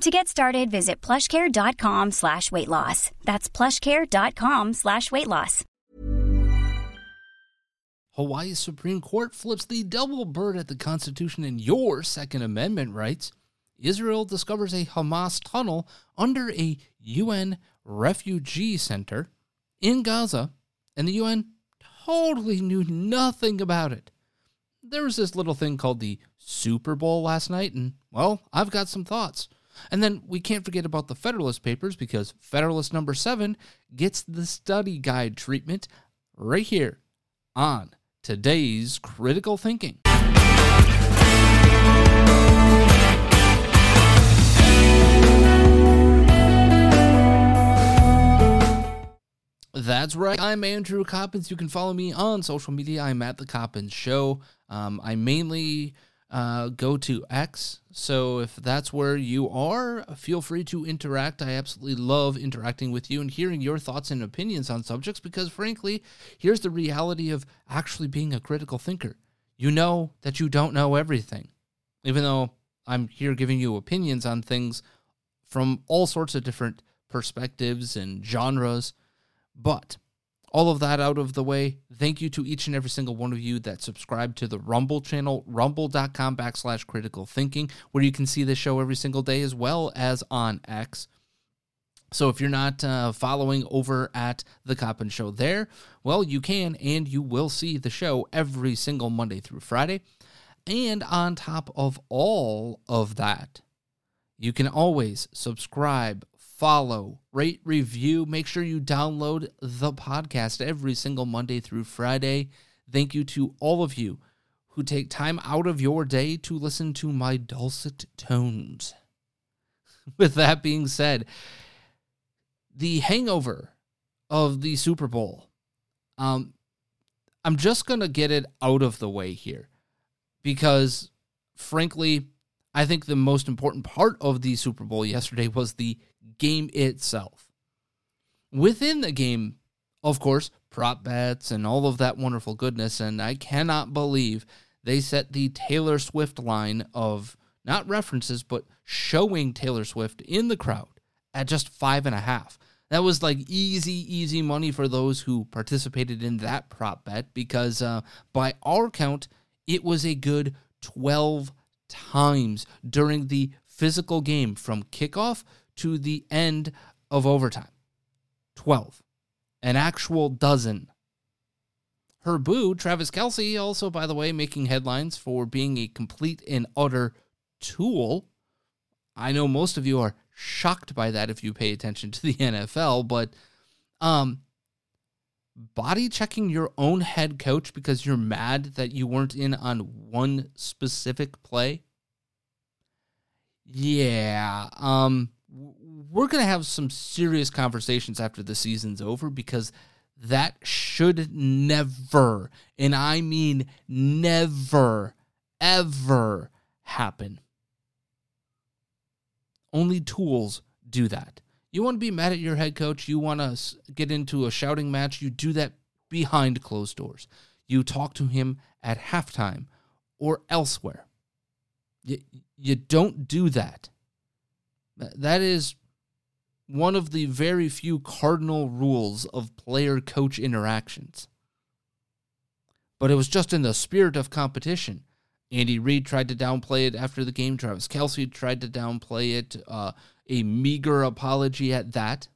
To get started, visit plushcare.com slash weight loss. That's plushcare.com slash weight loss. Hawaii Supreme Court flips the double bird at the Constitution and your Second Amendment rights. Israel discovers a Hamas tunnel under a UN refugee center in Gaza, and the UN totally knew nothing about it. There was this little thing called the Super Bowl last night, and well, I've got some thoughts. And then we can't forget about the Federalist Papers because Federalist number seven gets the study guide treatment right here on today's critical thinking. That's right. I'm Andrew Coppins. You can follow me on social media. I'm at the Coppins Show. Um, I mainly uh, go to X. So if that's where you are, feel free to interact. I absolutely love interacting with you and hearing your thoughts and opinions on subjects because, frankly, here's the reality of actually being a critical thinker. You know that you don't know everything, even though I'm here giving you opinions on things from all sorts of different perspectives and genres. But all of that out of the way, thank you to each and every single one of you that subscribe to the Rumble channel, rumble.com backslash critical thinking, where you can see the show every single day as well as on X. So if you're not uh, following over at the Coppin Show there, well, you can and you will see the show every single Monday through Friday. And on top of all of that, you can always subscribe, follow, rate, review. Make sure you download the podcast every single Monday through Friday. Thank you to all of you who take time out of your day to listen to my dulcet tones. With that being said, the hangover of the Super Bowl. Um, I'm just going to get it out of the way here because, frankly, I think the most important part of the Super Bowl yesterday was the game itself. Within the game, of course, prop bets and all of that wonderful goodness. And I cannot believe they set the Taylor Swift line of not references, but showing Taylor Swift in the crowd at just five and a half. That was like easy, easy money for those who participated in that prop bet because uh, by our count, it was a good 12 times during the physical game from kickoff to the end of overtime. 12. An actual dozen. Her boo, Travis Kelce, also, by the way, making headlines for being a complete and utter tool. I know most of you are shocked by that if you pay attention to the NFL, but um body checking your own head coach because you're mad that you weren't in on one specific play. Yeah, um we're going to have some serious conversations after the season's over because that should never, and I mean never, ever happen. Only tools do that. You want to be mad at your head coach, you want to get into a shouting match, you do that behind closed doors. You talk to him at halftime or elsewhere. You, you don't do that. That is one of the very few cardinal rules of player coach interactions. But it was just in the spirit of competition. Andy Reid tried to downplay it after the game. Travis Kelce tried to downplay it, uh, a meager apology at that.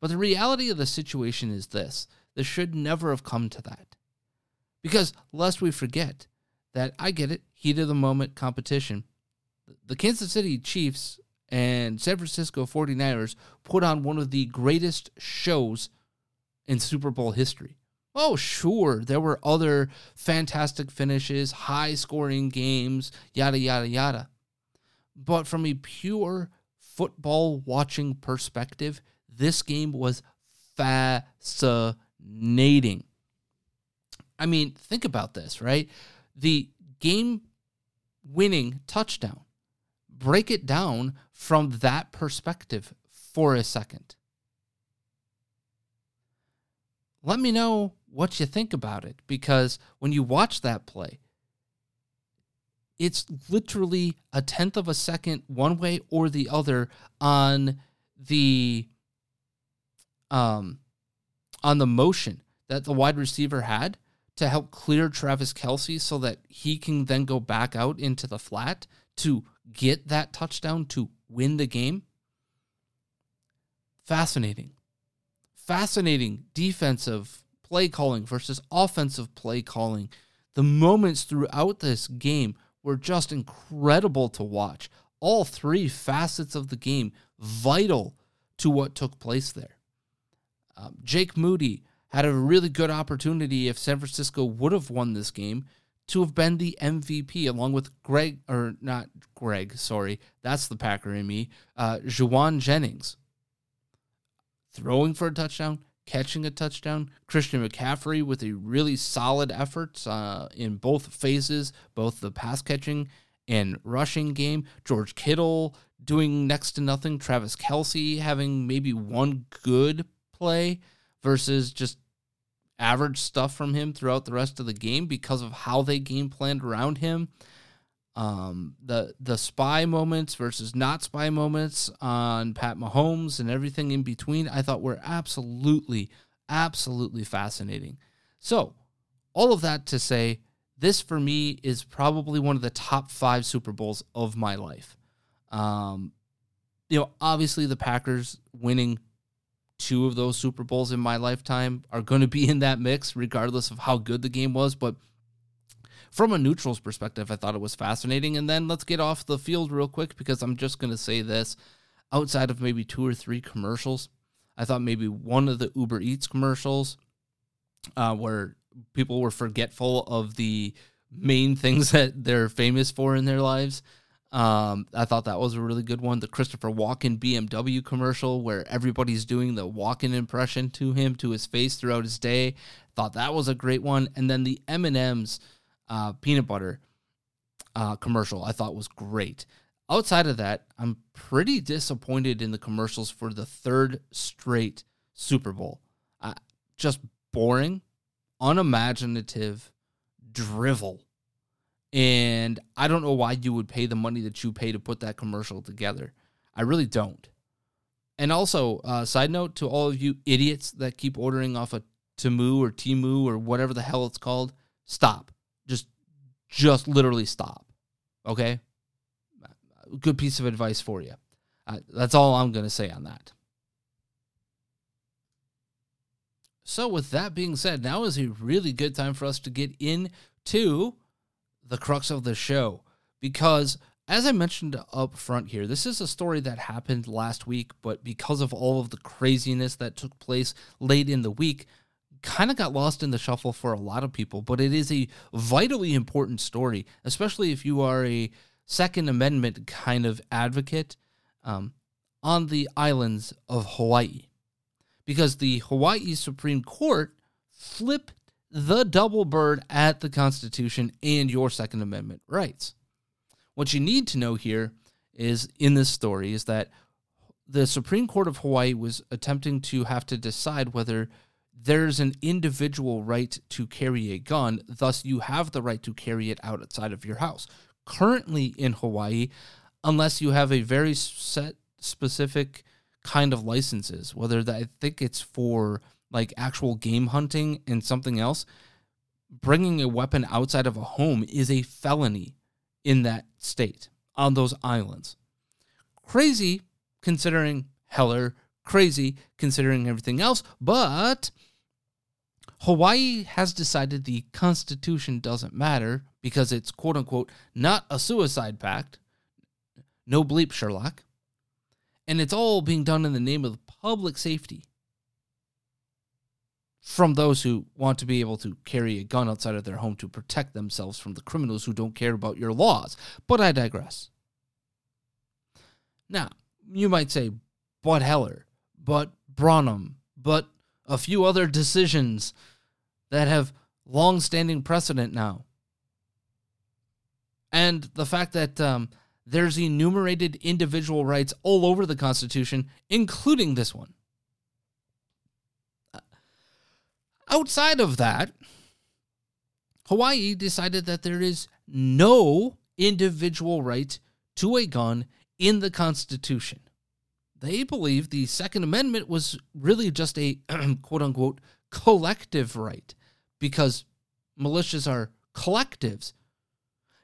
But the reality of the situation is this this should never have come to that. Because, lest we forget that I get it, heat of the moment competition. The Kansas City Chiefs and San Francisco 49ers put on one of the greatest shows in Super Bowl history. Oh, sure, there were other fantastic finishes, high scoring games, yada, yada, yada. But from a pure football watching perspective, this game was fascinating. I mean, think about this, right? The game winning touchdown. Break it down from that perspective for a second. Let me know what you think about it because when you watch that play, it's literally a tenth of a second one way or the other on the um on the motion that the wide receiver had to help clear Travis Kelce so that he can then go back out into the flat to get that touchdown to win the game. Fascinating. Fascinating defensive play calling versus offensive play calling. The moments throughout this game were just incredible to watch. All three facets of the game vital to what took place there. Um, Jake Moody had a really good opportunity if San Francisco would have won this game to have been the MVP along with Greg, or not Greg, sorry, that's the Packer in me, uh, Jauan Jennings. Throwing for a touchdown, catching a touchdown. Christian McCaffrey with a really solid effort uh, in both phases, both the pass catching and rushing game. George Kittle doing next to nothing. Travis Kelce having maybe one good play versus just average stuff from him throughout the rest of the game because of how they game planned around him. Um, the the spy moments versus not spy moments on Pat Mahomes and everything in between, I thought were absolutely, absolutely fascinating. So, all of that to say, this for me is probably one of the top five Super Bowls of my life. Um, you know, obviously the Packers winning two of those Super Bowls in my lifetime are going to be in that mix, regardless of how good the game was. But from a neutral's perspective, I thought it was fascinating. And then let's get off the field real quick because I'm just going to say this outside of maybe two or three commercials, I thought maybe one of the Uber Eats commercials uh, where people were forgetful of the main things that they're famous for in their lives. Um, I thought that was a really good one. The Christopher Walken BMW commercial where everybody's doing the Walken impression to him to his face throughout his day. Thought that was a great one. And then the M and M's uh, peanut butter uh, commercial I thought was great. Outside of that, I'm pretty disappointed in the commercials for the third straight Super Bowl. Uh, just boring, unimaginative drivel. And I don't know why you would pay the money that you pay to put that commercial together. I really don't. And also, uh, side note to all of you idiots that keep ordering off of Temu or Timu or whatever the hell it's called, stop just literally stop. Okay? Good piece of advice for you. Uh, that's all I'm going to say on that. So, with that being said, now is a really good time for us to get into the crux of the show because, as I mentioned up front here, this is a story that happened last week, but because of all of the craziness that took place late in the week, kind of got lost in the shuffle for a lot of people, but it is a vitally important story, especially if you are a Second Amendment kind of advocate um, on the islands of Hawaii. Because the Hawaii Supreme Court flipped the double bird at the Constitution and your Second Amendment rights. What you need to know here is in this story is that the Supreme Court of Hawaii was attempting to have to decide whether there's an individual right to carry a gun, thus, you have the right to carry it outside of your house. Currently in Hawaii, unless you have a very set, specific kind of licenses, whether that I think it's for like actual game hunting and something else, bringing a weapon outside of a home is a felony in that state on those islands. Crazy considering Heller, crazy considering everything else, but Hawaii has decided the Constitution doesn't matter because it's quote unquote not a suicide pact. No bleep, Sherlock. And it's all being done in the name of public safety from those who want to be able to carry a gun outside of their home to protect themselves from the criminals who don't care about your laws. But I digress. Now, you might say, but Heller, but Burnham, but a few other decisions that have long standing precedent now. And the fact that um, there's enumerated individual rights all over the Constitution, including this one. Outside of that, Hawaii decided that there is no individual right to a gun in the Constitution. They believe the Second Amendment was really just a quote unquote collective right because militias are collectives.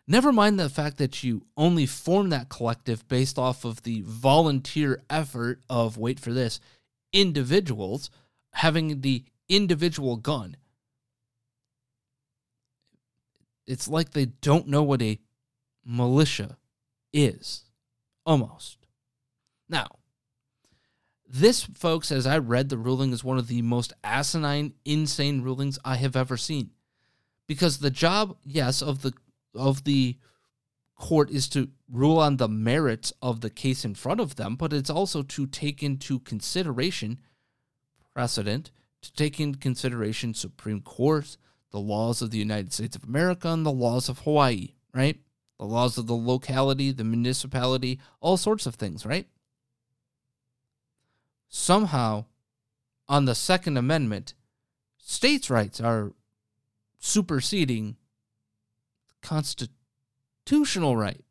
Never mind the fact that you only form that collective based off of the volunteer effort of, wait for this, individuals having the individual gun. It's like they don't know what a militia is. Almost. Now, this, folks, as I read the ruling, is one of the most asinine, insane rulings I have ever seen. Because the job, yes, of the of the court is to rule on the merits of the case in front of them, but it's also to take into consideration precedent, to take into consideration Supreme Court, the laws of the United States of America, and the laws of Hawaii, right? The laws of the locality, the municipality, all sorts of things, right? Somehow, on the Second Amendment, states' rights are superseding constitutional right.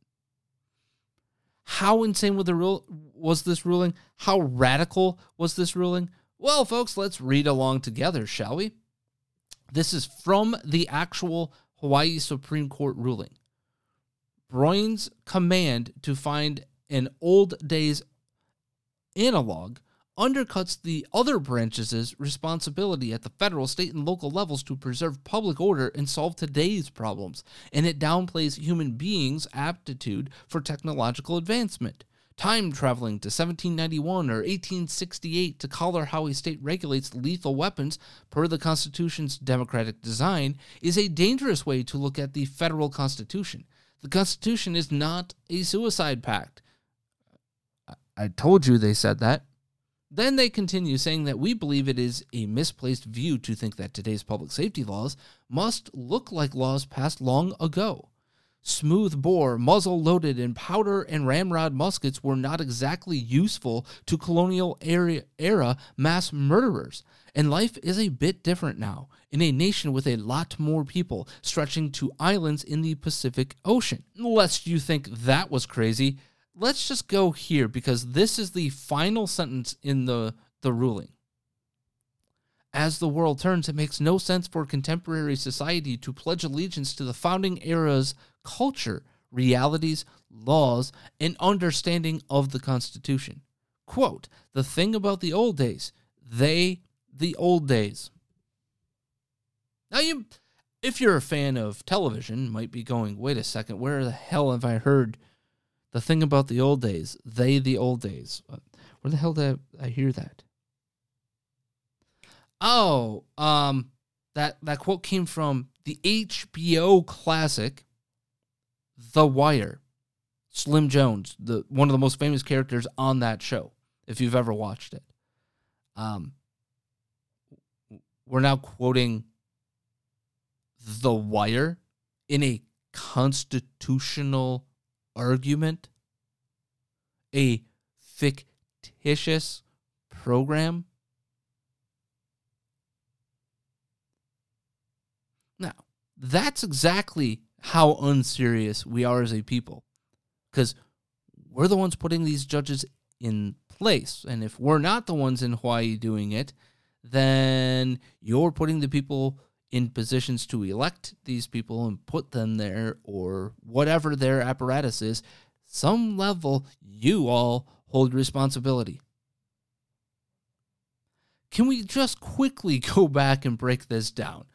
How insane was the rule was this ruling? How radical was this ruling? Well, folks, let's read along together, shall we? This is from the actual Hawaii Supreme Court ruling. Bruen's command to find an old days analog undercuts the other branches' responsibility at the federal, state, and local levels to preserve public order and solve today's problems, and it downplays human beings' aptitude for technological advancement. Time traveling to 1791 or 1868 to color how a state regulates lethal weapons per the Constitution's democratic design is a dangerous way to look at the federal Constitution. The Constitution is not a suicide pact. I told you they said that. Then they continue saying that we believe it is a misplaced view to think that today's public safety laws must look like laws passed long ago. Smooth bore, muzzle loaded, and powder and ramrod muskets were not exactly useful to colonial era, era mass murderers. And life is a bit different now, in a nation with a lot more people stretching to islands in the Pacific Ocean. Lest you think that was crazy, let's just go here because this is the final sentence in the, the ruling. As the world turns, it makes no sense for contemporary society to pledge allegiance to the founding era's culture, realities, laws, and understanding of the Constitution. Quote, the thing about the old days, they, the old days. Now, you, if you're a fan of television, might be going, wait a second, where the hell have I heard the thing about the old days, they the old days. Where the hell did I, I hear that? Oh, um, that that quote came from the HBO classic, The Wire. Slim Jones, the one of the most famous characters on that show, if you've ever watched it. Um, we're now quoting The Wire in a constitutional argument, a fictitious program. Now, that's exactly how unserious we are as a people. Because we're the ones putting these judges in place. And if we're not the ones in Hawaii doing it, then you're putting the people in positions to elect these people and put them there or whatever their apparatus is. Some level, you all hold responsibility. Can we just quickly go back and break this down?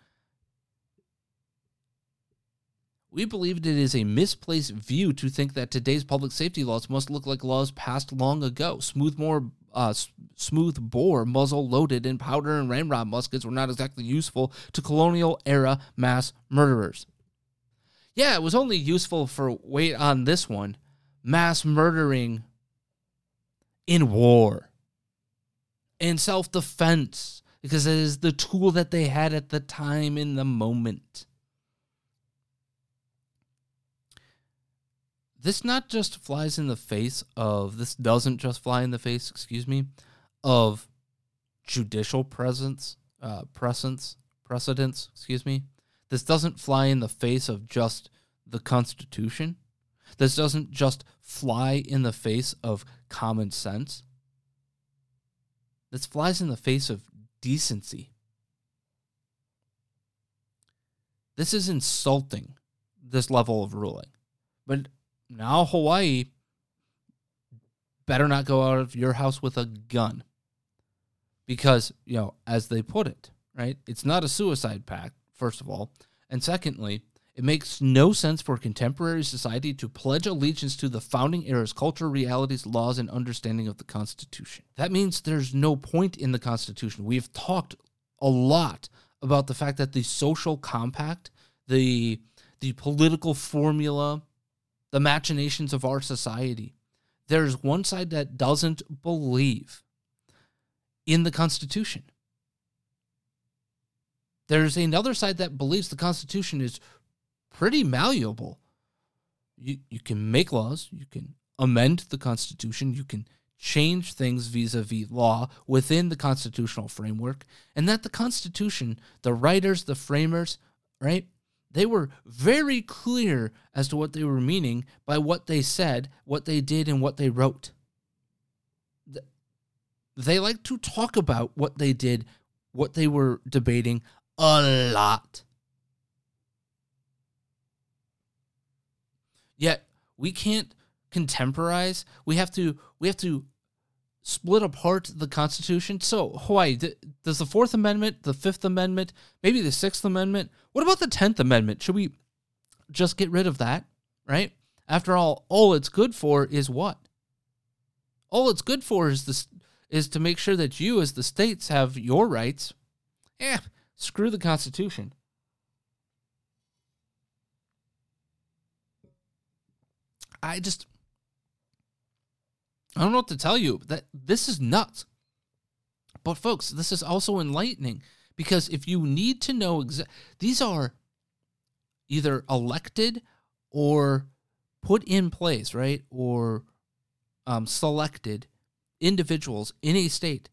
We believe it is a misplaced view to think that today's public safety laws must look like laws passed long ago. Smoothmore, uh, smooth bore, muzzle loaded, and powder and ramrod muskets were not exactly useful to colonial era mass murderers. Yeah, it was only useful for wait on this one mass murdering in war, in self defense, because it is the tool that they had at the time in the moment. This not just flies in the face of this doesn't just fly in the face excuse me of judicial presence uh presence precedence excuse me. This doesn't fly in the face of just the constitution. This doesn't just fly in the face of common sense. This flies in the face of decency. This is insulting this level of ruling. But now Hawaii better not go out of your house with a gun. Because, you know, as they put it, right? It's not a suicide pact, first of all. And secondly, it makes no sense for contemporary society to pledge allegiance to the founding era's culture, realities, laws, and understanding of the Constitution. That means there's no point in the Constitution. We've talked a lot about the fact that the social compact, the the political formula, the machinations of our society. There's one side that doesn't believe in the Constitution. There's another side that believes the Constitution is pretty malleable. You, you can make laws, you can amend the Constitution, you can change things vis a vis law within the constitutional framework, and that the Constitution, the writers, the framers, right, they were very clear as to what they were meaning by what they said, what they did, and what they wrote. They like to talk about what they did, what they were debating a lot. Yet we can't contemporize. We have to we have to split apart the Constitution. So, Hawaii, does the Fourth Amendment, the Fifth Amendment, maybe the Sixth Amendment, what about the Tenth Amendment? Should we just get rid of that, right? After all, all it's good for is what? All it's good for is this is to make sure that you as the states have your rights. Eh, screw the Constitution. I just I don't know what to tell you. That this is nuts. But folks, this is also enlightening because if you need to know exa- these are either elected or put in place, right? Or um, selected individuals in a state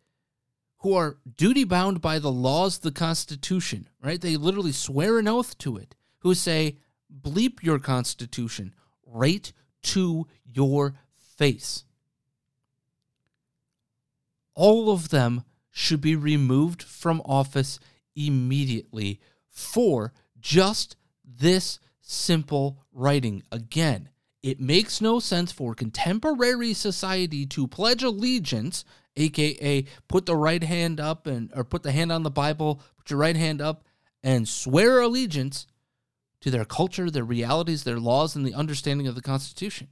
who are duty bound by the laws of the Constitution, right? They literally swear an oath to it, who say, bleep your Constitution right to your face all of them should be removed from office immediately for just this simple writing. Again, it makes no sense for contemporary society to pledge allegiance, aka put the right hand up and or put the hand on the Bible, put your right hand up and swear allegiance to their culture, their realities, their laws, and the understanding of the Constitution.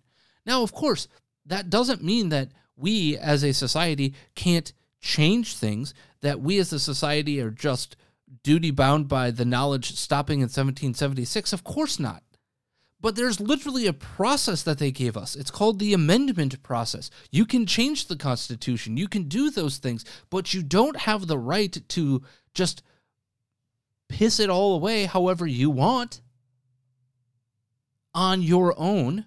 Now, of course, that doesn't mean that we as a society can't change things, that we as a society are just duty bound by the knowledge stopping in 1776? Of course not. But there's literally a process that they gave us. It's called the amendment process. You can change the Constitution, you can do those things, but you don't have the right to just piss it all away however you want on your own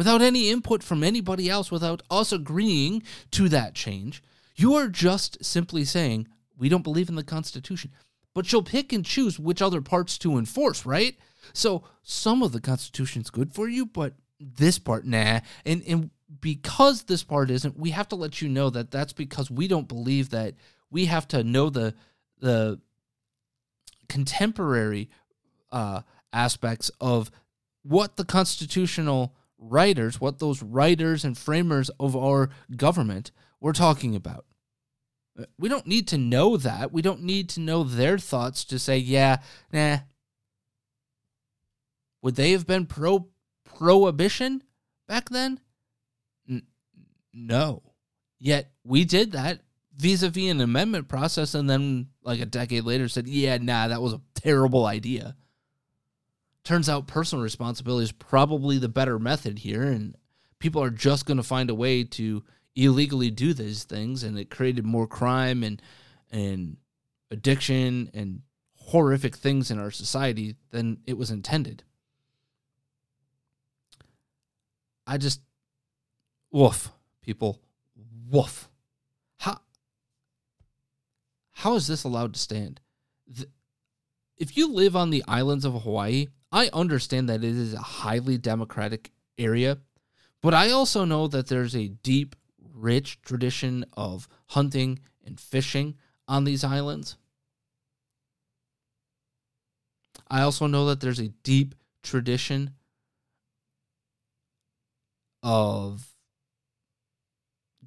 without any input from anybody else, without us agreeing to that change. You are just simply saying, we don't believe in the Constitution. But you'll pick and choose which other parts to enforce, right? So some of the Constitution's good for you, but this part, nah. And, and because this part isn't, we have to let you know that that's because we don't believe that we have to know the the contemporary uh, aspects of what the constitutional writers, what those writers and framers of our government were talking about. Uh, we don't need to know that. We don't need to know their thoughts to say, yeah, nah. Would they have been pro prohibition back then? N- no. Yet we did that vis-a-vis an amendment process and then like a decade later said, "Yeah, nah, that was a terrible idea." Turns out personal responsibility is probably the better method here and people are just going to find a way to illegally do these things and it created more crime and and addiction and horrific things in our society than it was intended. I just woof, people. Woof. How how is this allowed to stand? The, if you live on the islands of Hawaii, I understand that it is a highly democratic area, but I also know that there's a deep rich tradition of hunting and fishing on these islands. I also know that there's a deep tradition of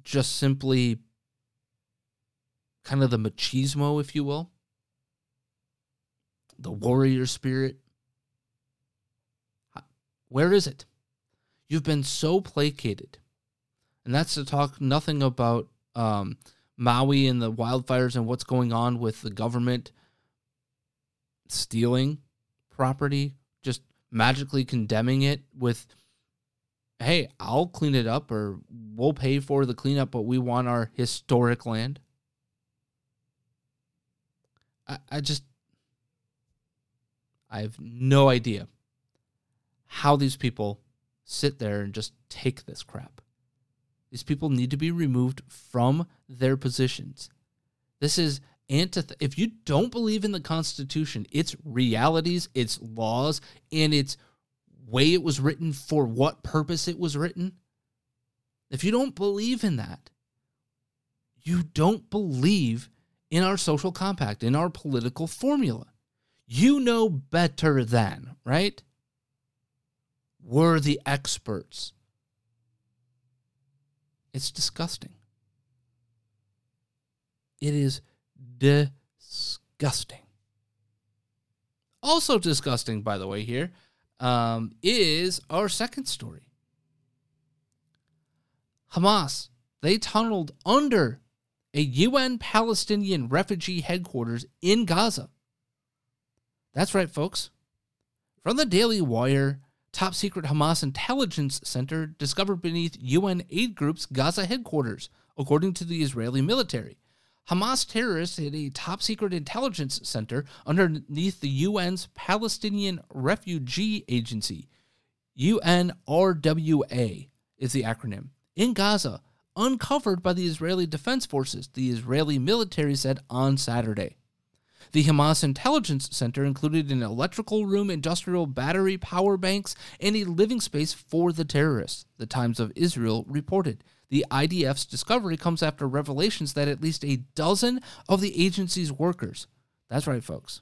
just simply kind of the machismo, if you will, the warrior spirit. Where is it? You've been so placated and that's to talk nothing about um, Maui and the wildfires and what's going on with the government stealing property, just magically condemning it with, hey, I'll clean it up or we'll pay for the cleanup, but we want our historic land. I, I just, I have no idea how these people sit there and just take this crap. These people need to be removed from their positions. This is antith if you don't believe in the constitution, its realities, its laws, and its way it was written for what purpose it was written, if you don't believe in that, you don't believe in our social compact, in our political formula. You know better than, right? We're the experts. It's disgusting. It is disgusting. Also disgusting, by the way, here um, is our second story. Hamas, they tunneled under a UN Palestinian refugee headquarters in Gaza. That's right, folks. From the Daily Wire, top secret Hamas intelligence center discovered beneath UN aid group's Gaza headquarters, according to the Israeli military. Hamas terrorists hid a top secret intelligence center underneath the UN's Palestinian Refugee Agency. UNRWA is the acronym. In Gaza, uncovered by the Israeli Defense Forces, the Israeli military said on Saturday. The Hamas Intelligence Center included an electrical room, industrial battery power banks, and a living space for the terrorists, the Times of Israel reported. The IDF's discovery comes after revelations that at least a dozen of the agency's workers, that's right, folks.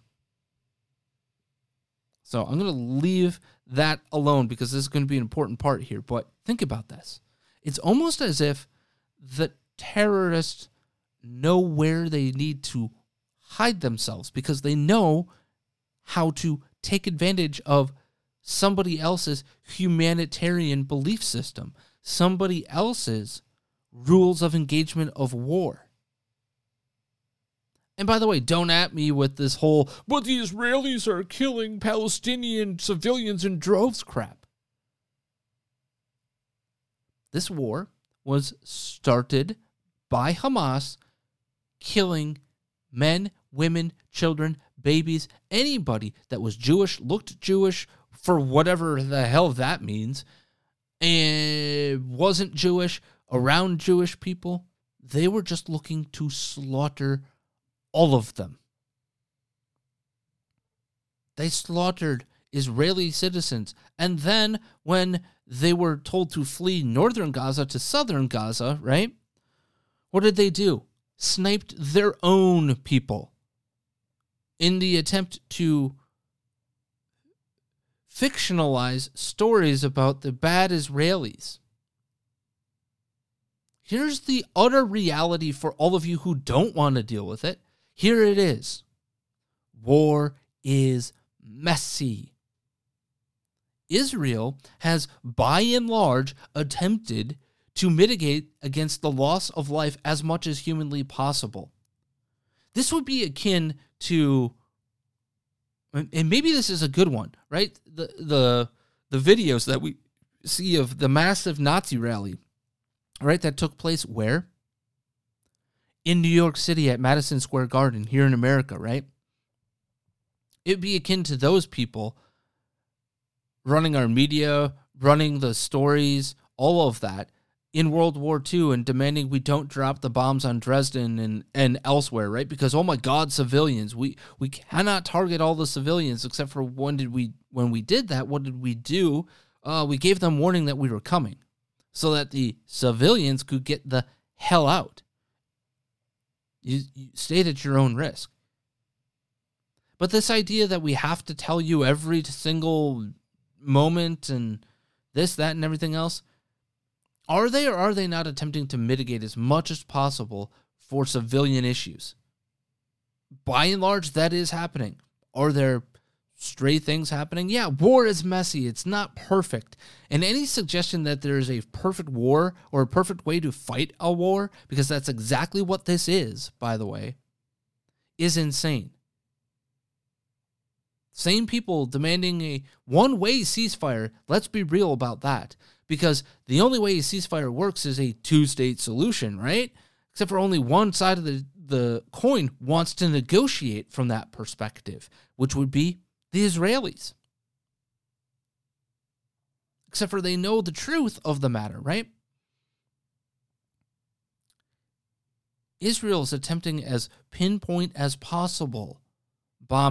So I'm going to leave that alone because this is going to be an important part here. But think about this it's almost as if the terrorists know where they need to hide themselves because they know how to take advantage of somebody else's humanitarian belief system, somebody else's rules of engagement of war. And by the way, don't at me with this whole, but the Israelis are killing Palestinian civilians in droves crap. This war was started by Hamas killing men, women, children, babies, anybody that was Jewish, looked Jewish for whatever the hell that means, and wasn't Jewish, around Jewish people. They were just looking to slaughter all of them. They slaughtered Israeli citizens. And then when they were told to flee northern Gaza to southern Gaza, right? What did they do? Sniped their own people in the attempt to fictionalize stories about the bad Israelis. Here's the utter reality for all of you who don't want to deal with it. Here it is war is messy. Israel has, by and large, attempted to mitigate against the loss of life as much as humanly possible. This would be akin to, and maybe this is a good one, right? The the the videos that we see of the massive Nazi rally, right? That took place where? In New York City at Madison Square Garden here in America, right? It'd be akin to those people running our media, running the stories, all of that in World War II and demanding we don't drop the bombs on Dresden and, and elsewhere, right? Because oh my God, civilians, we we cannot target all the civilians except for when did we when we did that? What did we do? Uh, we gave them warning that we were coming, so that the civilians could get the hell out. You, you stayed at your own risk. But this idea that we have to tell you every single moment and this, that, and everything else, are they or are they not attempting to mitigate as much as possible for civilian issues? By and large, that is happening. Are there stray things happening? Yeah, war is messy. It's not perfect. And any suggestion that there is a perfect war or a perfect way to fight a war, because that's exactly what this is, by the way, is insane. Same people demanding a one way ceasefire. Let's be real about that. Because the only way a ceasefire works is a two state solution, right? Except for only one side of the, the coin wants to negotiate from that perspective, which would be the Israelis. Except for they know the truth of the matter, right? Israel is attempting as pinpoint as possible bomb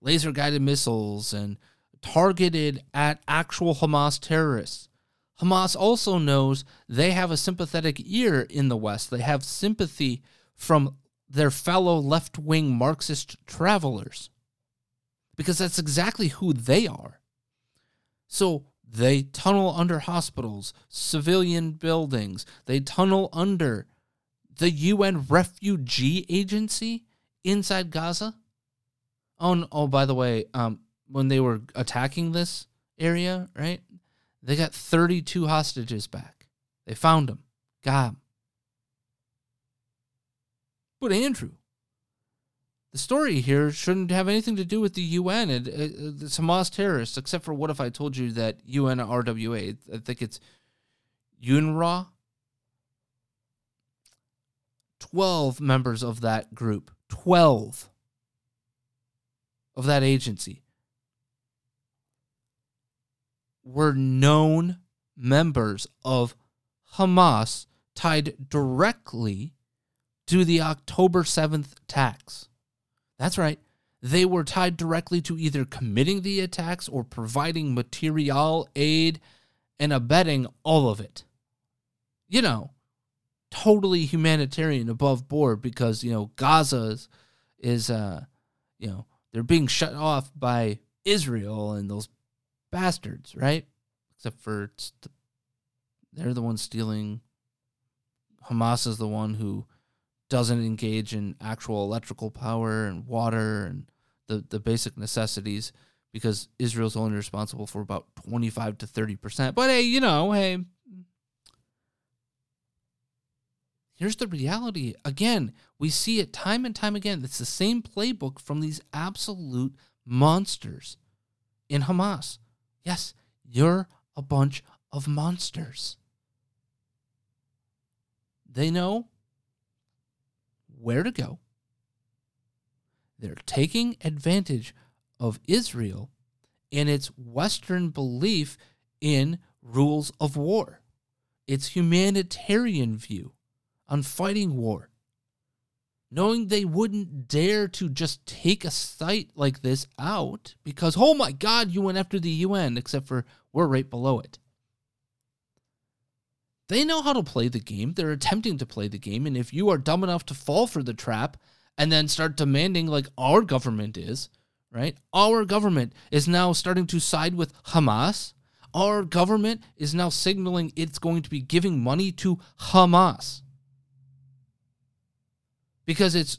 laser guided missiles and targeted at actual Hamas terrorists. Hamas also knows they have a sympathetic ear in the West. They have sympathy from their fellow left wing Marxist travelers because that's exactly who they are. So they tunnel under hospitals, civilian buildings, they tunnel under the UN Refugee Agency inside Gaza. Oh, oh, by the way, um, when they were attacking this area, right? They got 32 hostages back. They found them, got them. But Andrew, the story here shouldn't have anything to do with the UN and uh, the Hamas terrorists, except for what if I told you that UNRWA? I think it's UNRWA. 12 members of that group, 12 of that agency were known members of Hamas tied directly to the October 7th attacks. That's right. they were tied directly to either committing the attacks or providing material aid and abetting all of it. You know, totally humanitarian above board because, you know, Gaza is, uh, you know, they're being shut off by Israel and those bastards, right? Except for they're the ones stealing. Hamas is the one who doesn't engage in actual electrical power and water and the, the basic necessities because Israel's only responsible for about 25 to 30%. But hey, you know, hey, here's the reality. Again, we see it time and time again. It's the same playbook from these absolute monsters in Hamas. Yes, you're a bunch of monsters. They know where to go. They're taking advantage of Israel and its Western belief in rules of war, its humanitarian view on fighting war. Knowing they wouldn't dare to just take a site like this out because, oh my God, you went after the UN, except for we're right below it. They know how to play the game. They're attempting to play the game. And if you are dumb enough to fall for the trap and then start demanding, like our government is, right? Our government is now starting to side with Hamas. Our government is now signaling it's going to be giving money to Hamas because it's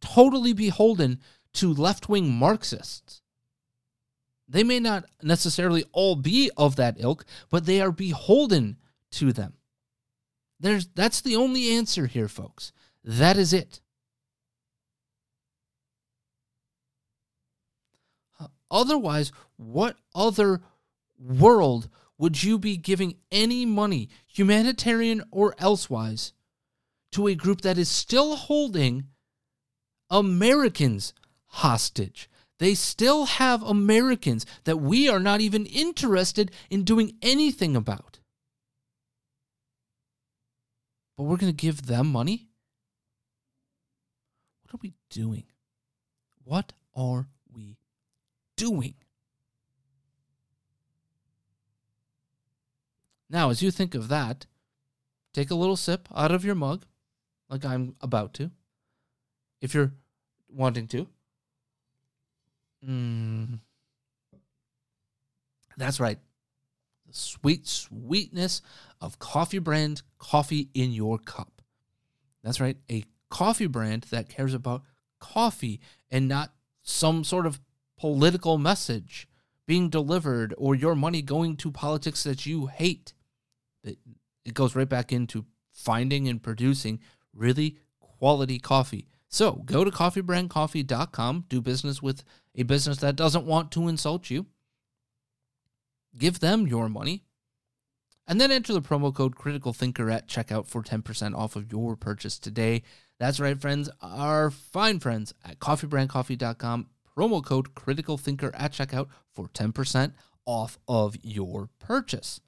totally beholden to left wing Marxists. They may not necessarily all be of that ilk, but they are beholden to them. There's that's the only answer here, folks. That is it. Otherwise, what other world would you be giving any money, humanitarian or elsewise, to a group that is still holding Americans hostage? They still have Americans that we are not even interested in doing anything about but we're going to give them money? What are we doing? What are we doing? Now, as you think of that, take a little sip out of your mug, like I'm about to, if you're wanting to. Mm. That's right the sweet sweetness of coffee brand coffee in your cup. That's right, a coffee brand that cares about coffee and not some sort of political message being delivered or your money going to politics that you hate. It, it goes right back into finding and producing really quality coffee. So go to coffeebrandcoffee.com, do business with a business that doesn't want to insult you Give them your money. And then enter the promo code Critical Thinker at checkout for 10% off of your purchase today. That's right, friends. Our fine friends at coffeebrandcoffee.com. Promo code Critical Thinker at checkout for 10% off of your purchase.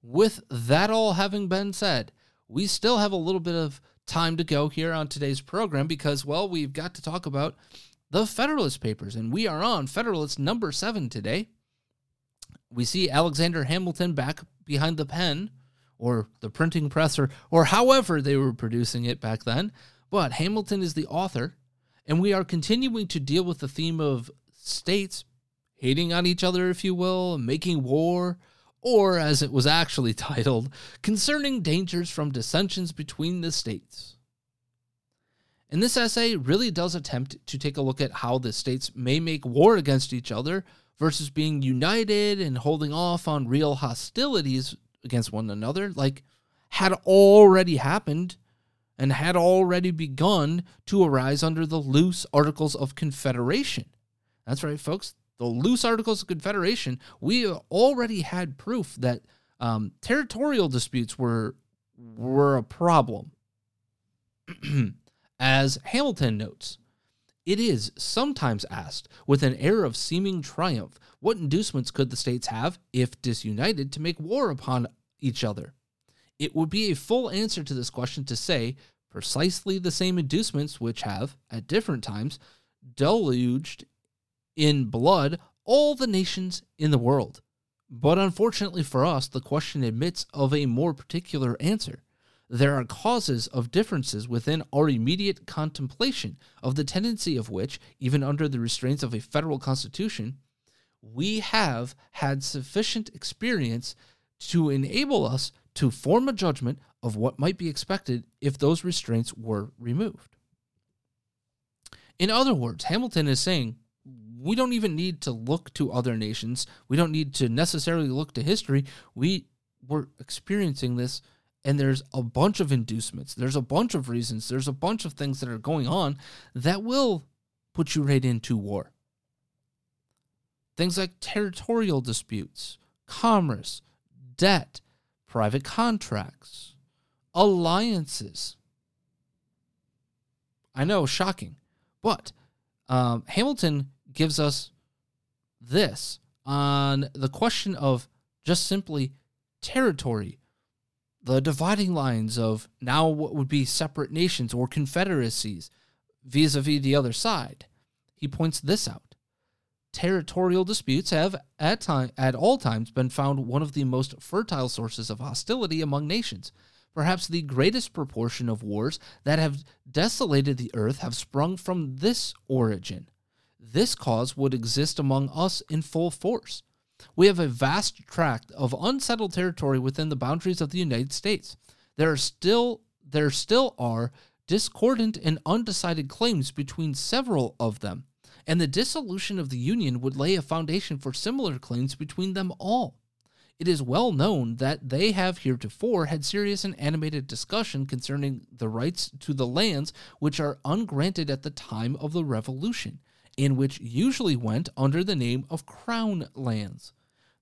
With that all having been said, we still have a little bit of time to go here on today's program because, well, we've got to talk about the Federalist Papers, and we are on Federalist number seven today we see Alexander Hamilton back behind the pen or the printing press or, or however they were producing it back then. But Hamilton is the author, and we are continuing to deal with the theme of states hating on each other, if you will, making war, or as it was actually titled, concerning dangers from dissensions between the states. And this essay really does attempt to take a look at how the states may make war against each other versus being united and holding off on real hostilities against one another, like had already happened and had already begun to arise under the loose Articles of Confederation. That's right, folks. The loose Articles of Confederation, we already had proof that um, territorial disputes were were a problem. As Hamilton notes, it is sometimes asked, with an air of seeming triumph, what inducements could the states have, if disunited, to make war upon each other? It would be a full answer to this question to say precisely the same inducements which have, at different times, deluged in blood all the nations in the world. But unfortunately for us, the question admits of a more particular answer. There are causes of differences within our immediate contemplation, of the tendency of which, even under the restraints of a federal constitution, we have had sufficient experience to enable us to form a judgment of what might be expected if those restraints were removed. In other words, Hamilton is saying we don't even need to look to other nations. We don't need to necessarily look to history. We were experiencing this, and there's a bunch of inducements. There's a bunch of reasons. There's a bunch of things that are going on that will put you right into war. Things like territorial disputes, commerce, debt, private contracts, alliances. I know, shocking. But um, Hamilton gives us this on the question of just simply territory, the dividing lines of now what would be separate nations or confederacies vis a vis the other side. He points this out. Territorial disputes have at time at all times been found one of the most fertile sources of hostility among nations. Perhaps the greatest proportion of wars that have desolated the earth have sprung from this origin this cause would exist among us in full force. We have a vast tract of unsettled territory within the boundaries of the United States. There are still there still are discordant and undecided claims between several of them, and the dissolution of the Union would lay a foundation for similar claims between them all. It is well known that they have heretofore had serious and animated discussion concerning the rights to the lands which are ungranted at the time of the Revolution, in which usually went under the name of crown lands.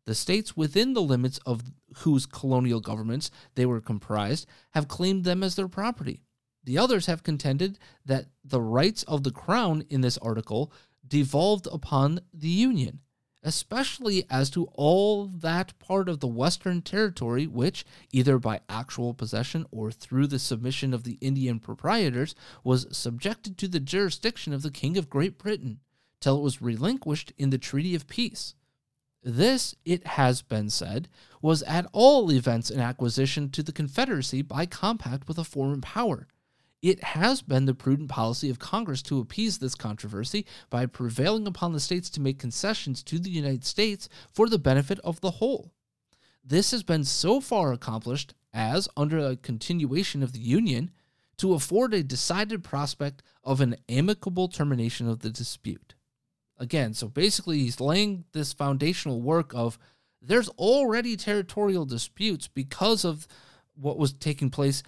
The states within the limits of whose colonial governments they were comprised have claimed them as their property. The others have contended that the rights of the crown in this article devolved upon the Union, especially as to all that part of the Western Territory which, either by actual possession or through the submission of the Indian proprietors, was subjected to the jurisdiction of the King of Great Britain till it was relinquished in the Treaty of Peace. This, it has been said, was at all events an acquisition to the Confederacy by compact with a foreign power. It has been the prudent policy of Congress to appease this controversy by prevailing upon the states to make concessions to the United States for the benefit of the whole. This has been so far accomplished as, under a continuation of the Union, to afford a decided prospect of an amicable termination of the dispute. Again, so basically, he's laying this foundational work of there's already territorial disputes because of what was taking place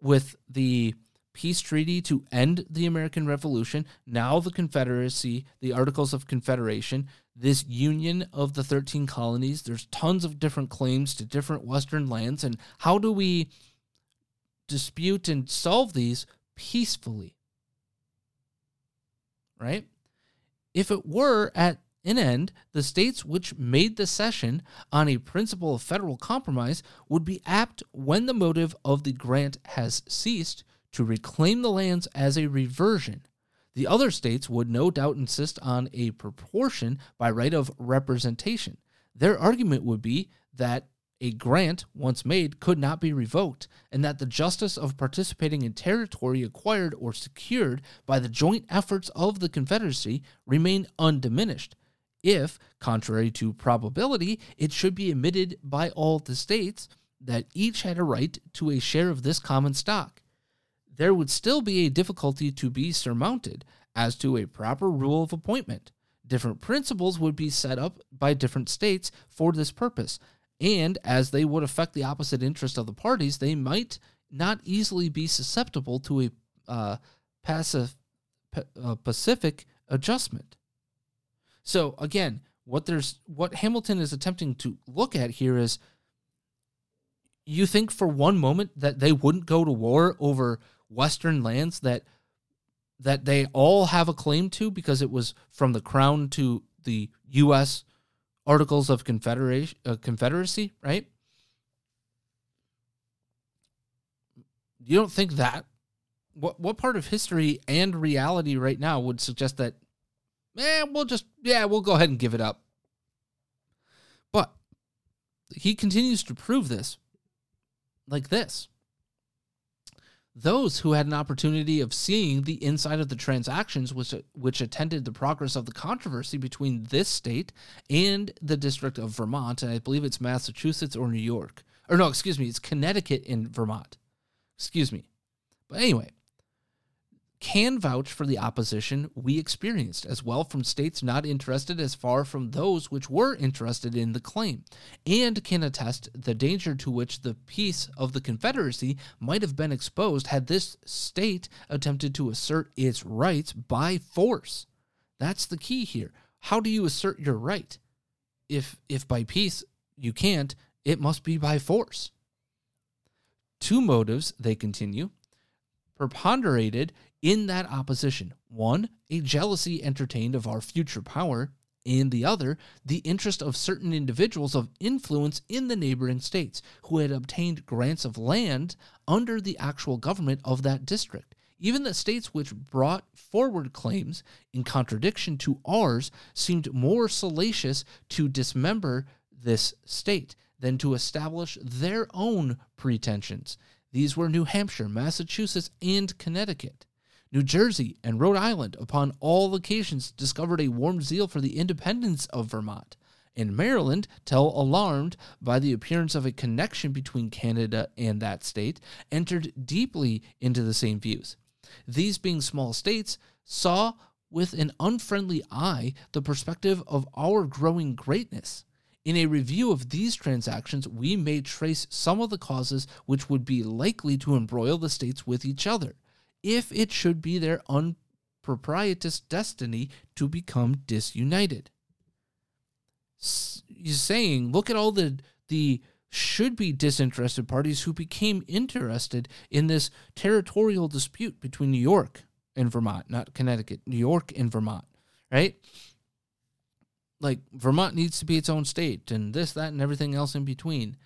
with the peace treaty to end the American Revolution, now the Confederacy, the Articles of Confederation, this union of the 13 colonies. There's tons of different claims to different Western lands. And how do we dispute and solve these peacefully? Right? If it were at an end, the states which made the cession on a principle of federal compromise would be apt, when the motive of the grant has ceased, to reclaim the lands as a reversion. The other states would no doubt insist on a proportion by right of representation. Their argument would be that a grant, once made, could not be revoked, and that the justice of participating in territory acquired or secured by the joint efforts of the Confederacy remained undiminished. If, contrary to probability, it should be admitted by all the states that each had a right to a share of this common stock, there would still be a difficulty to be surmounted as to a proper rule of appointment. Different principles would be set up by different states for this purpose, and as they would affect the opposite interest of the parties, they might not easily be susceptible to a uh, passive, uh, pacific adjustment. So again, what there's what Hamilton is attempting to look at here is you think for one moment that they wouldn't go to war over western lands that that they all have a claim to because it was from the crown to the US Articles of Confederation, uh, Confederacy, right? You don't think that what what part of history and reality right now would suggest that eh, we'll just, yeah, we'll go ahead and give it up. But he continues to prove this like this. Those who had an opportunity of seeing the inside of the transactions which, which attended the progress of the controversy between this state and the District of Vermont, and I believe it's Massachusetts or New York. Or no, excuse me, it's Connecticut in Vermont. Excuse me. But anyway, can vouch for the opposition we experienced, as well from states not interested as far from those which were interested in the claim, and can attest the danger to which the peace of the Confederacy might have been exposed had this state attempted to assert its rights by force. That's the key here. How do you assert your right? If if by peace you can't, it must be by force. Two motives, they continue, preponderated in that opposition. One, a jealousy entertained of our future power, and the other, the interest of certain individuals of influence in the neighboring states who had obtained grants of land under the actual government of that district. Even the states which brought forward claims in contradiction to ours seemed more salacious to dismember this state than to establish their own pretensions. These were New Hampshire, Massachusetts, and Connecticut. New Jersey and Rhode Island, upon all occasions, discovered a warm zeal for the independence of Vermont. In Maryland, till alarmed by the appearance of a connection between Canada and that state, entered deeply into the same views. These being small states, saw with an unfriendly eye the perspective of our growing greatness. In a review of these transactions, we may trace some of the causes which would be likely to embroil the states with each other if it should be their unpropitious destiny to become disunited. He's saying, look at all the the should be disinterested parties who became interested in this territorial dispute between New York and Vermont, not Connecticut, New York and Vermont, right? Like Vermont needs to be its own state and this, that, and everything else in between.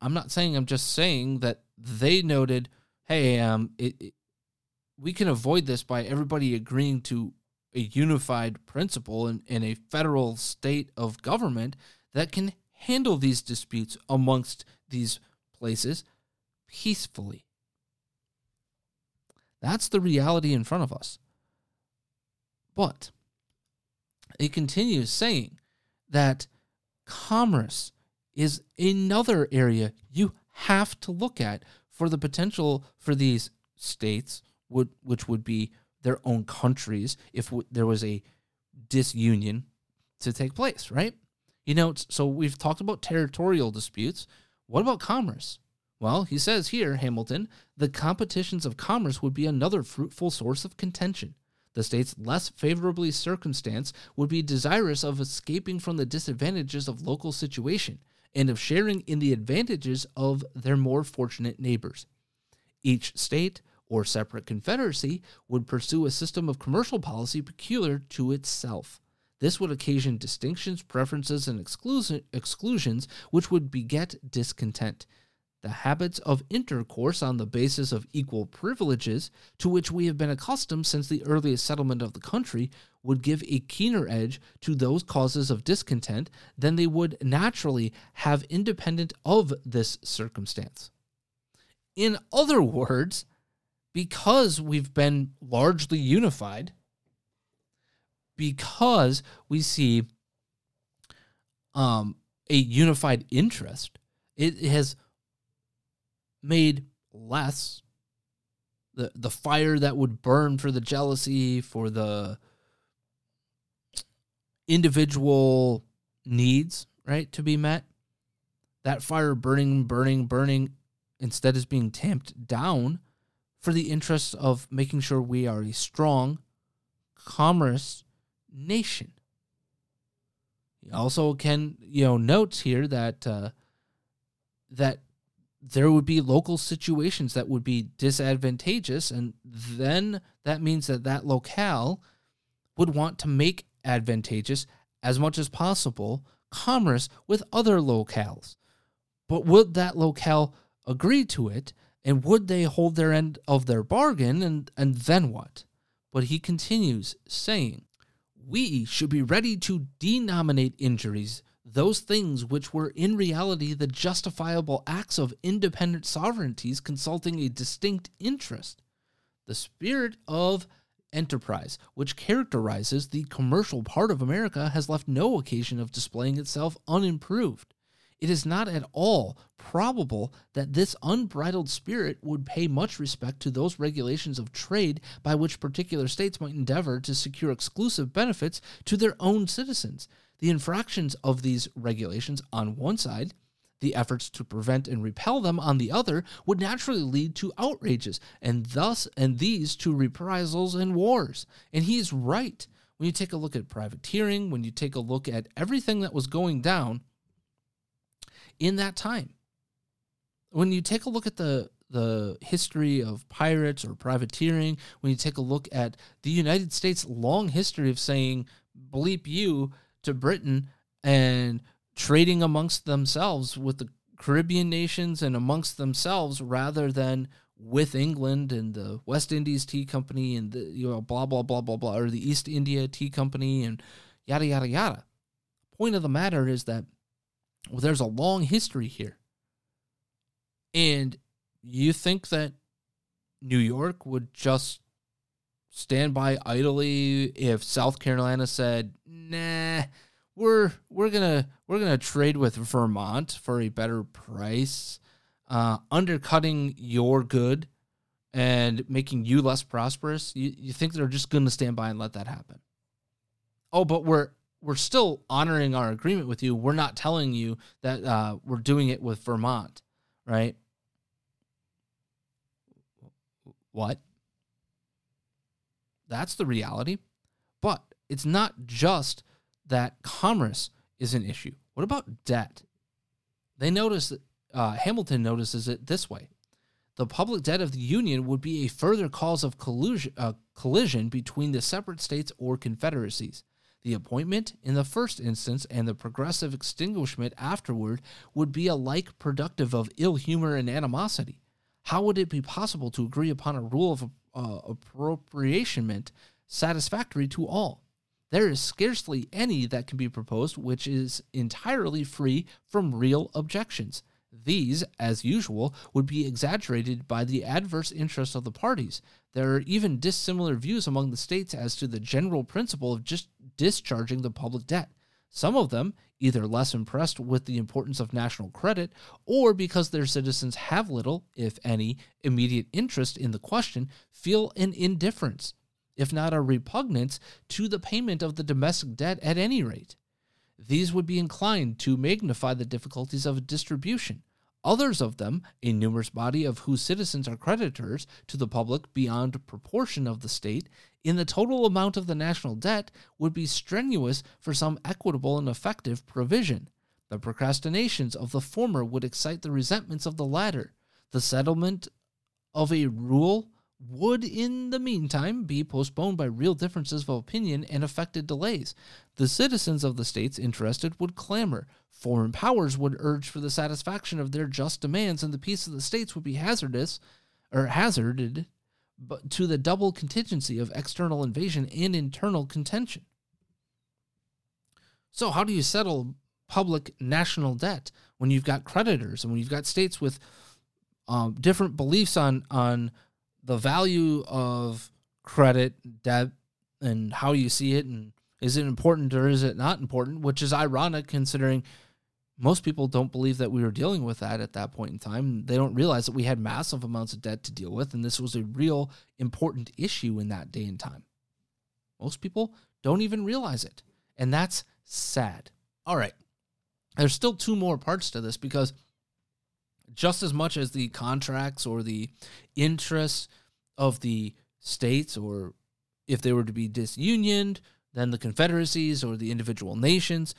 I'm not saying, I'm just saying that they noted, hey, um, it, it, we can avoid this by everybody agreeing to a unified principle in, in a federal state of government that can handle these disputes amongst these places peacefully. That's the reality in front of us. But it continues saying that commerce is another area you have to look at for the potential for these states, would, which would be their own countries, if w- there was a disunion to take place, right? You know, so we've talked about territorial disputes. What about commerce? Well, he says here, Hamilton, the competitions of commerce would be another fruitful source of contention. The states less favorably circumstanced would be desirous of escaping from the disadvantages of local situation and of sharing in the advantages of their more fortunate neighbors. Each state or separate confederacy would pursue a system of commercial policy peculiar to itself. This would occasion distinctions, preferences, and exclusions which would beget discontent. The habits of intercourse on the basis of equal privileges, to which we have been accustomed since the earliest settlement of the country, would give a keener edge to those causes of discontent than they would naturally have independent of this circumstance. In other words, because we've been largely unified, because we see um, a unified interest, it has made less the the fire that would burn for the jealousy for the individual needs, right, to be met. That fire burning, burning, burning instead is being tamped down for the interests of making sure we are a strong commerce nation. Also can, you know, notes here that uh, that there would be local situations that would be disadvantageous, and then that means that that locale would want to make advantageous as much as possible commerce with other locales. But would that locale agree to it? And would they hold their end of their bargain? And, and then what? But he continues saying, We should be ready to denominate injuries, those things which were in reality the justifiable acts of independent sovereignties consulting a distinct interest. The spirit of enterprise, which characterizes the commercial part of America, has left no occasion of displaying itself unimproved. It is not at all probable that this unbridled spirit would pay much respect to those regulations of trade by which particular states might endeavor to secure exclusive benefits to their own citizens. The infractions of these regulations on one side the efforts to prevent and repel them on the other would naturally lead to outrages and thus and these to reprisals and wars. And he's right. When you take a look at privateering, when you take a look at everything that was going down in that time, when you take a look at the the history of pirates or privateering, when you take a look at the United States' long history of saying bleep you to Britain and trading amongst themselves with the Caribbean nations and amongst themselves rather than with England and the West Indies Tea Company and the you know blah blah blah blah blah or the East India Tea Company and yada yada yada. Point of the matter is that well, there's a long history here. And you think that New York would just stand by idly if South Carolina said, "Nah, we're we're gonna we're gonna trade with Vermont for a better price, uh, undercutting your good and making you less prosperous. You you think they're just gonna stand by and let that happen? Oh, but we're we're still honoring our agreement with you. We're not telling you that uh, we're doing it with Vermont, right? What? That's the reality. But it's not just that commerce is an issue. What about debt? They notice that uh, Hamilton notices it this way. The public debt of the Union would be a further cause of collusion, uh, collision between the separate states or confederacies. The appointment in the first instance and the progressive extinguishment afterward would be alike productive of ill humor and animosity. How would it be possible to agree upon a rule of uh, appropriationment satisfactory to all? there is scarcely any that can be proposed which is entirely free from real objections. These, as usual, would be exaggerated by the adverse interest of the parties. There are even dissimilar views among the states as to the general principle of just discharging the public debt. Some of them, either less impressed with the importance of national credit or because their citizens have little, if any, immediate interest in the question, feel an indifference if not a repugnance, to the payment of the domestic debt at any rate. These would be inclined to magnify the difficulties of distribution. Others of them, a numerous body of whose citizens are creditors to the public beyond proportion of the state, in the total amount of the national debt, would be strenuous for some equitable and effective provision. The procrastinations of the former would excite the resentments of the latter. The settlement of a rule would in the meantime be postponed by real differences of opinion and affected delays. The citizens of the states interested would clamor. Foreign powers would urge for the satisfaction of their just demands, and the peace of the states would be hazardous or hazarded but to the double contingency of external invasion and internal contention. So, how do you settle public national debt when you've got creditors and when you've got states with um, different beliefs on on the value of credit, debt, and how you see it, and is it important or is it not important? Which is ironic considering most people don't believe that we were dealing with that at that point in time. They don't realize that we had massive amounts of debt to deal with, and this was a real important issue in that day and time. Most people don't even realize it, and that's sad. All right. There's still two more parts to this because just as much as the contracts or the interests of the states, or if they were to be disunioned, then the confederacies or the individual nations,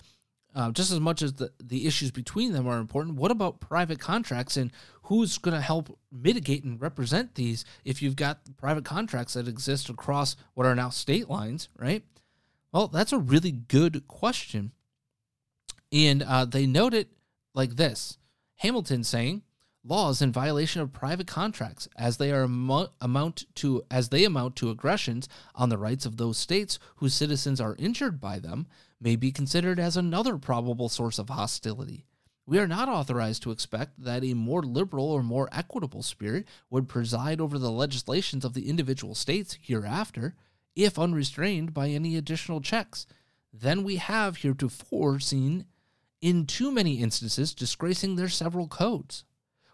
uh, just as much as the, the issues between them are important, what about private contracts and who's going to help mitigate and represent these if you've got private contracts that exist across what are now state lines, right? Well, that's a really good question. And uh, they note it like this Hamilton saying, laws in violation of private contracts as they are amo- amount to as they amount to aggressions on the rights of those states whose citizens are injured by them may be considered as another probable source of hostility. We are not authorized to expect that a more liberal or more equitable spirit would preside over the legislations of the individual states hereafter, if unrestrained by any additional checks, than we have heretofore seen in too many instances disgracing their several codes.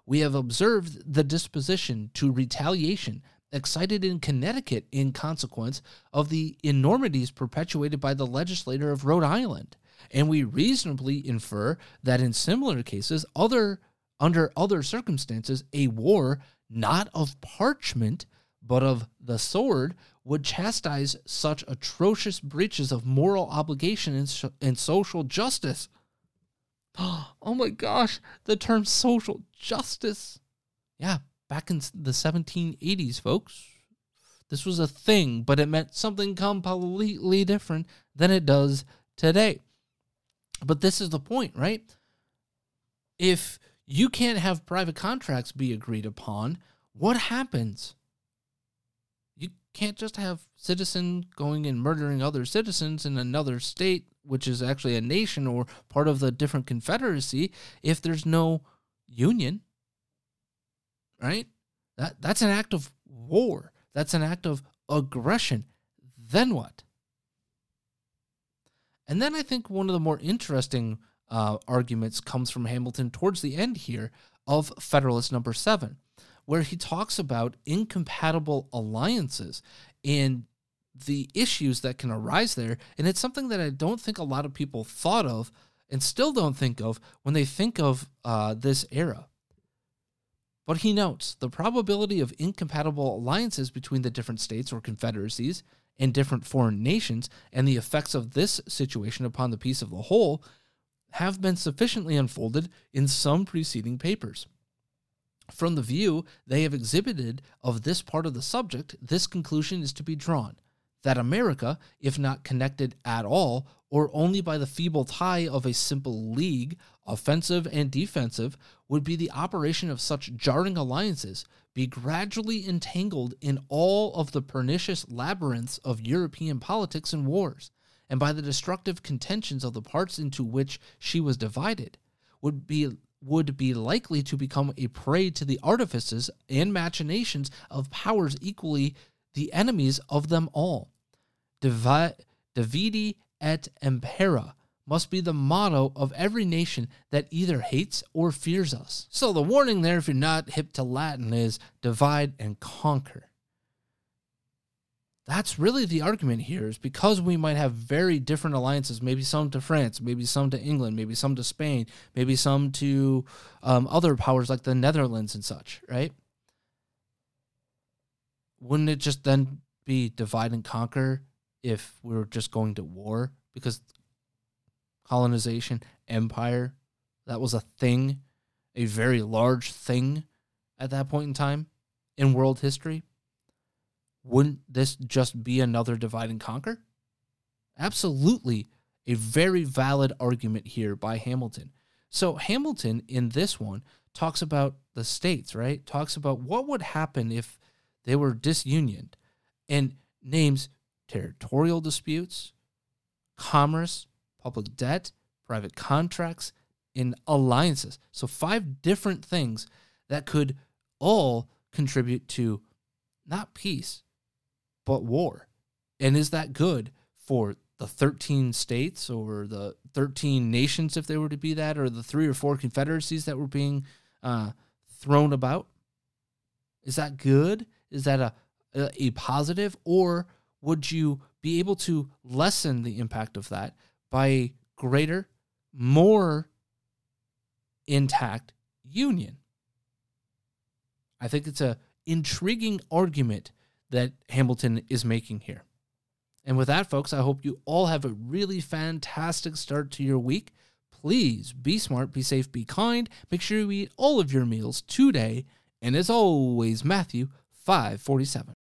We have observed the disposition to retaliation excited in Connecticut in consequence of the enormities perpetuated by the legislator of Rhode Island, and we reasonably infer that in similar cases, other under other circumstances, a war not of parchment but of the sword would chastise such atrocious breaches of moral obligation and, and social justice. Oh my gosh, the term social justice. Yeah, back in the 1780s, folks. This was a thing, but it meant something completely different than it does today. But this is the point, right? If you can't have private contracts be agreed upon, what happens? You can't just have citizen going and murdering other citizens in another state, which is actually a nation or part of the different confederacy, if there's no union. Right? That that's an act of war. That's an act of aggression. Then what? And then I think one of the more interesting uh, arguments comes from Hamilton towards the end here of Federalist number seven, where he talks about incompatible alliances and the issues that can arise there. And it's something that I don't think a lot of people thought of and still don't think of when they think of uh, this era. But he notes the probability of incompatible alliances between the different states or confederacies and different foreign nations and the effects of this situation upon the peace of the whole have been sufficiently unfolded in some preceding papers. From the view they have exhibited of this part of the subject, this conclusion is to be drawn that America, if not connected at all, or only by the feeble tie of a simple league, offensive and defensive, would be the operation of such jarring alliances, be gradually entangled in all of the pernicious labyrinths of European politics and wars, and by the destructive contentions of the parts into which she was divided, would be would be likely to become a prey to the artifices and machinations of powers equally the enemies of them all. Divide et impera must be the motto of every nation that either hates or fears us. So the warning there, if you're not hip to Latin, is divide and conquer. That's really the argument here, is because we might have very different alliances, maybe some to France, maybe some to England, maybe some to Spain, maybe some to um, other powers like the Netherlands and such, right? Wouldn't it just then be divide and conquer if we were just going to war? Because colonization, empire. That was a thing, a very large thing at that point in time in world history. Wouldn't this just be another divide and conquer? Absolutely, a very valid argument here by Hamilton. So, Hamilton in this one talks about the states, right? Talks about what would happen if they were disunioned and names territorial disputes, commerce, public debt, private contracts, and alliances. So, five different things that could all contribute to not peace, but war. And is that good for the 13 states or the 13 nations, if they were to be that, or the three or four confederacies that were being uh, thrown about? Is that good? Is that a, a, positive? Or would you be able to lessen the impact of that by a greater, more intact union. I think it's a intriguing argument that Hamilton is making here. And with that, folks, I hope you all have a really fantastic start to your week. Please be smart, be safe, be kind. Make sure you eat all of your meals today. And as always, Matthew 547.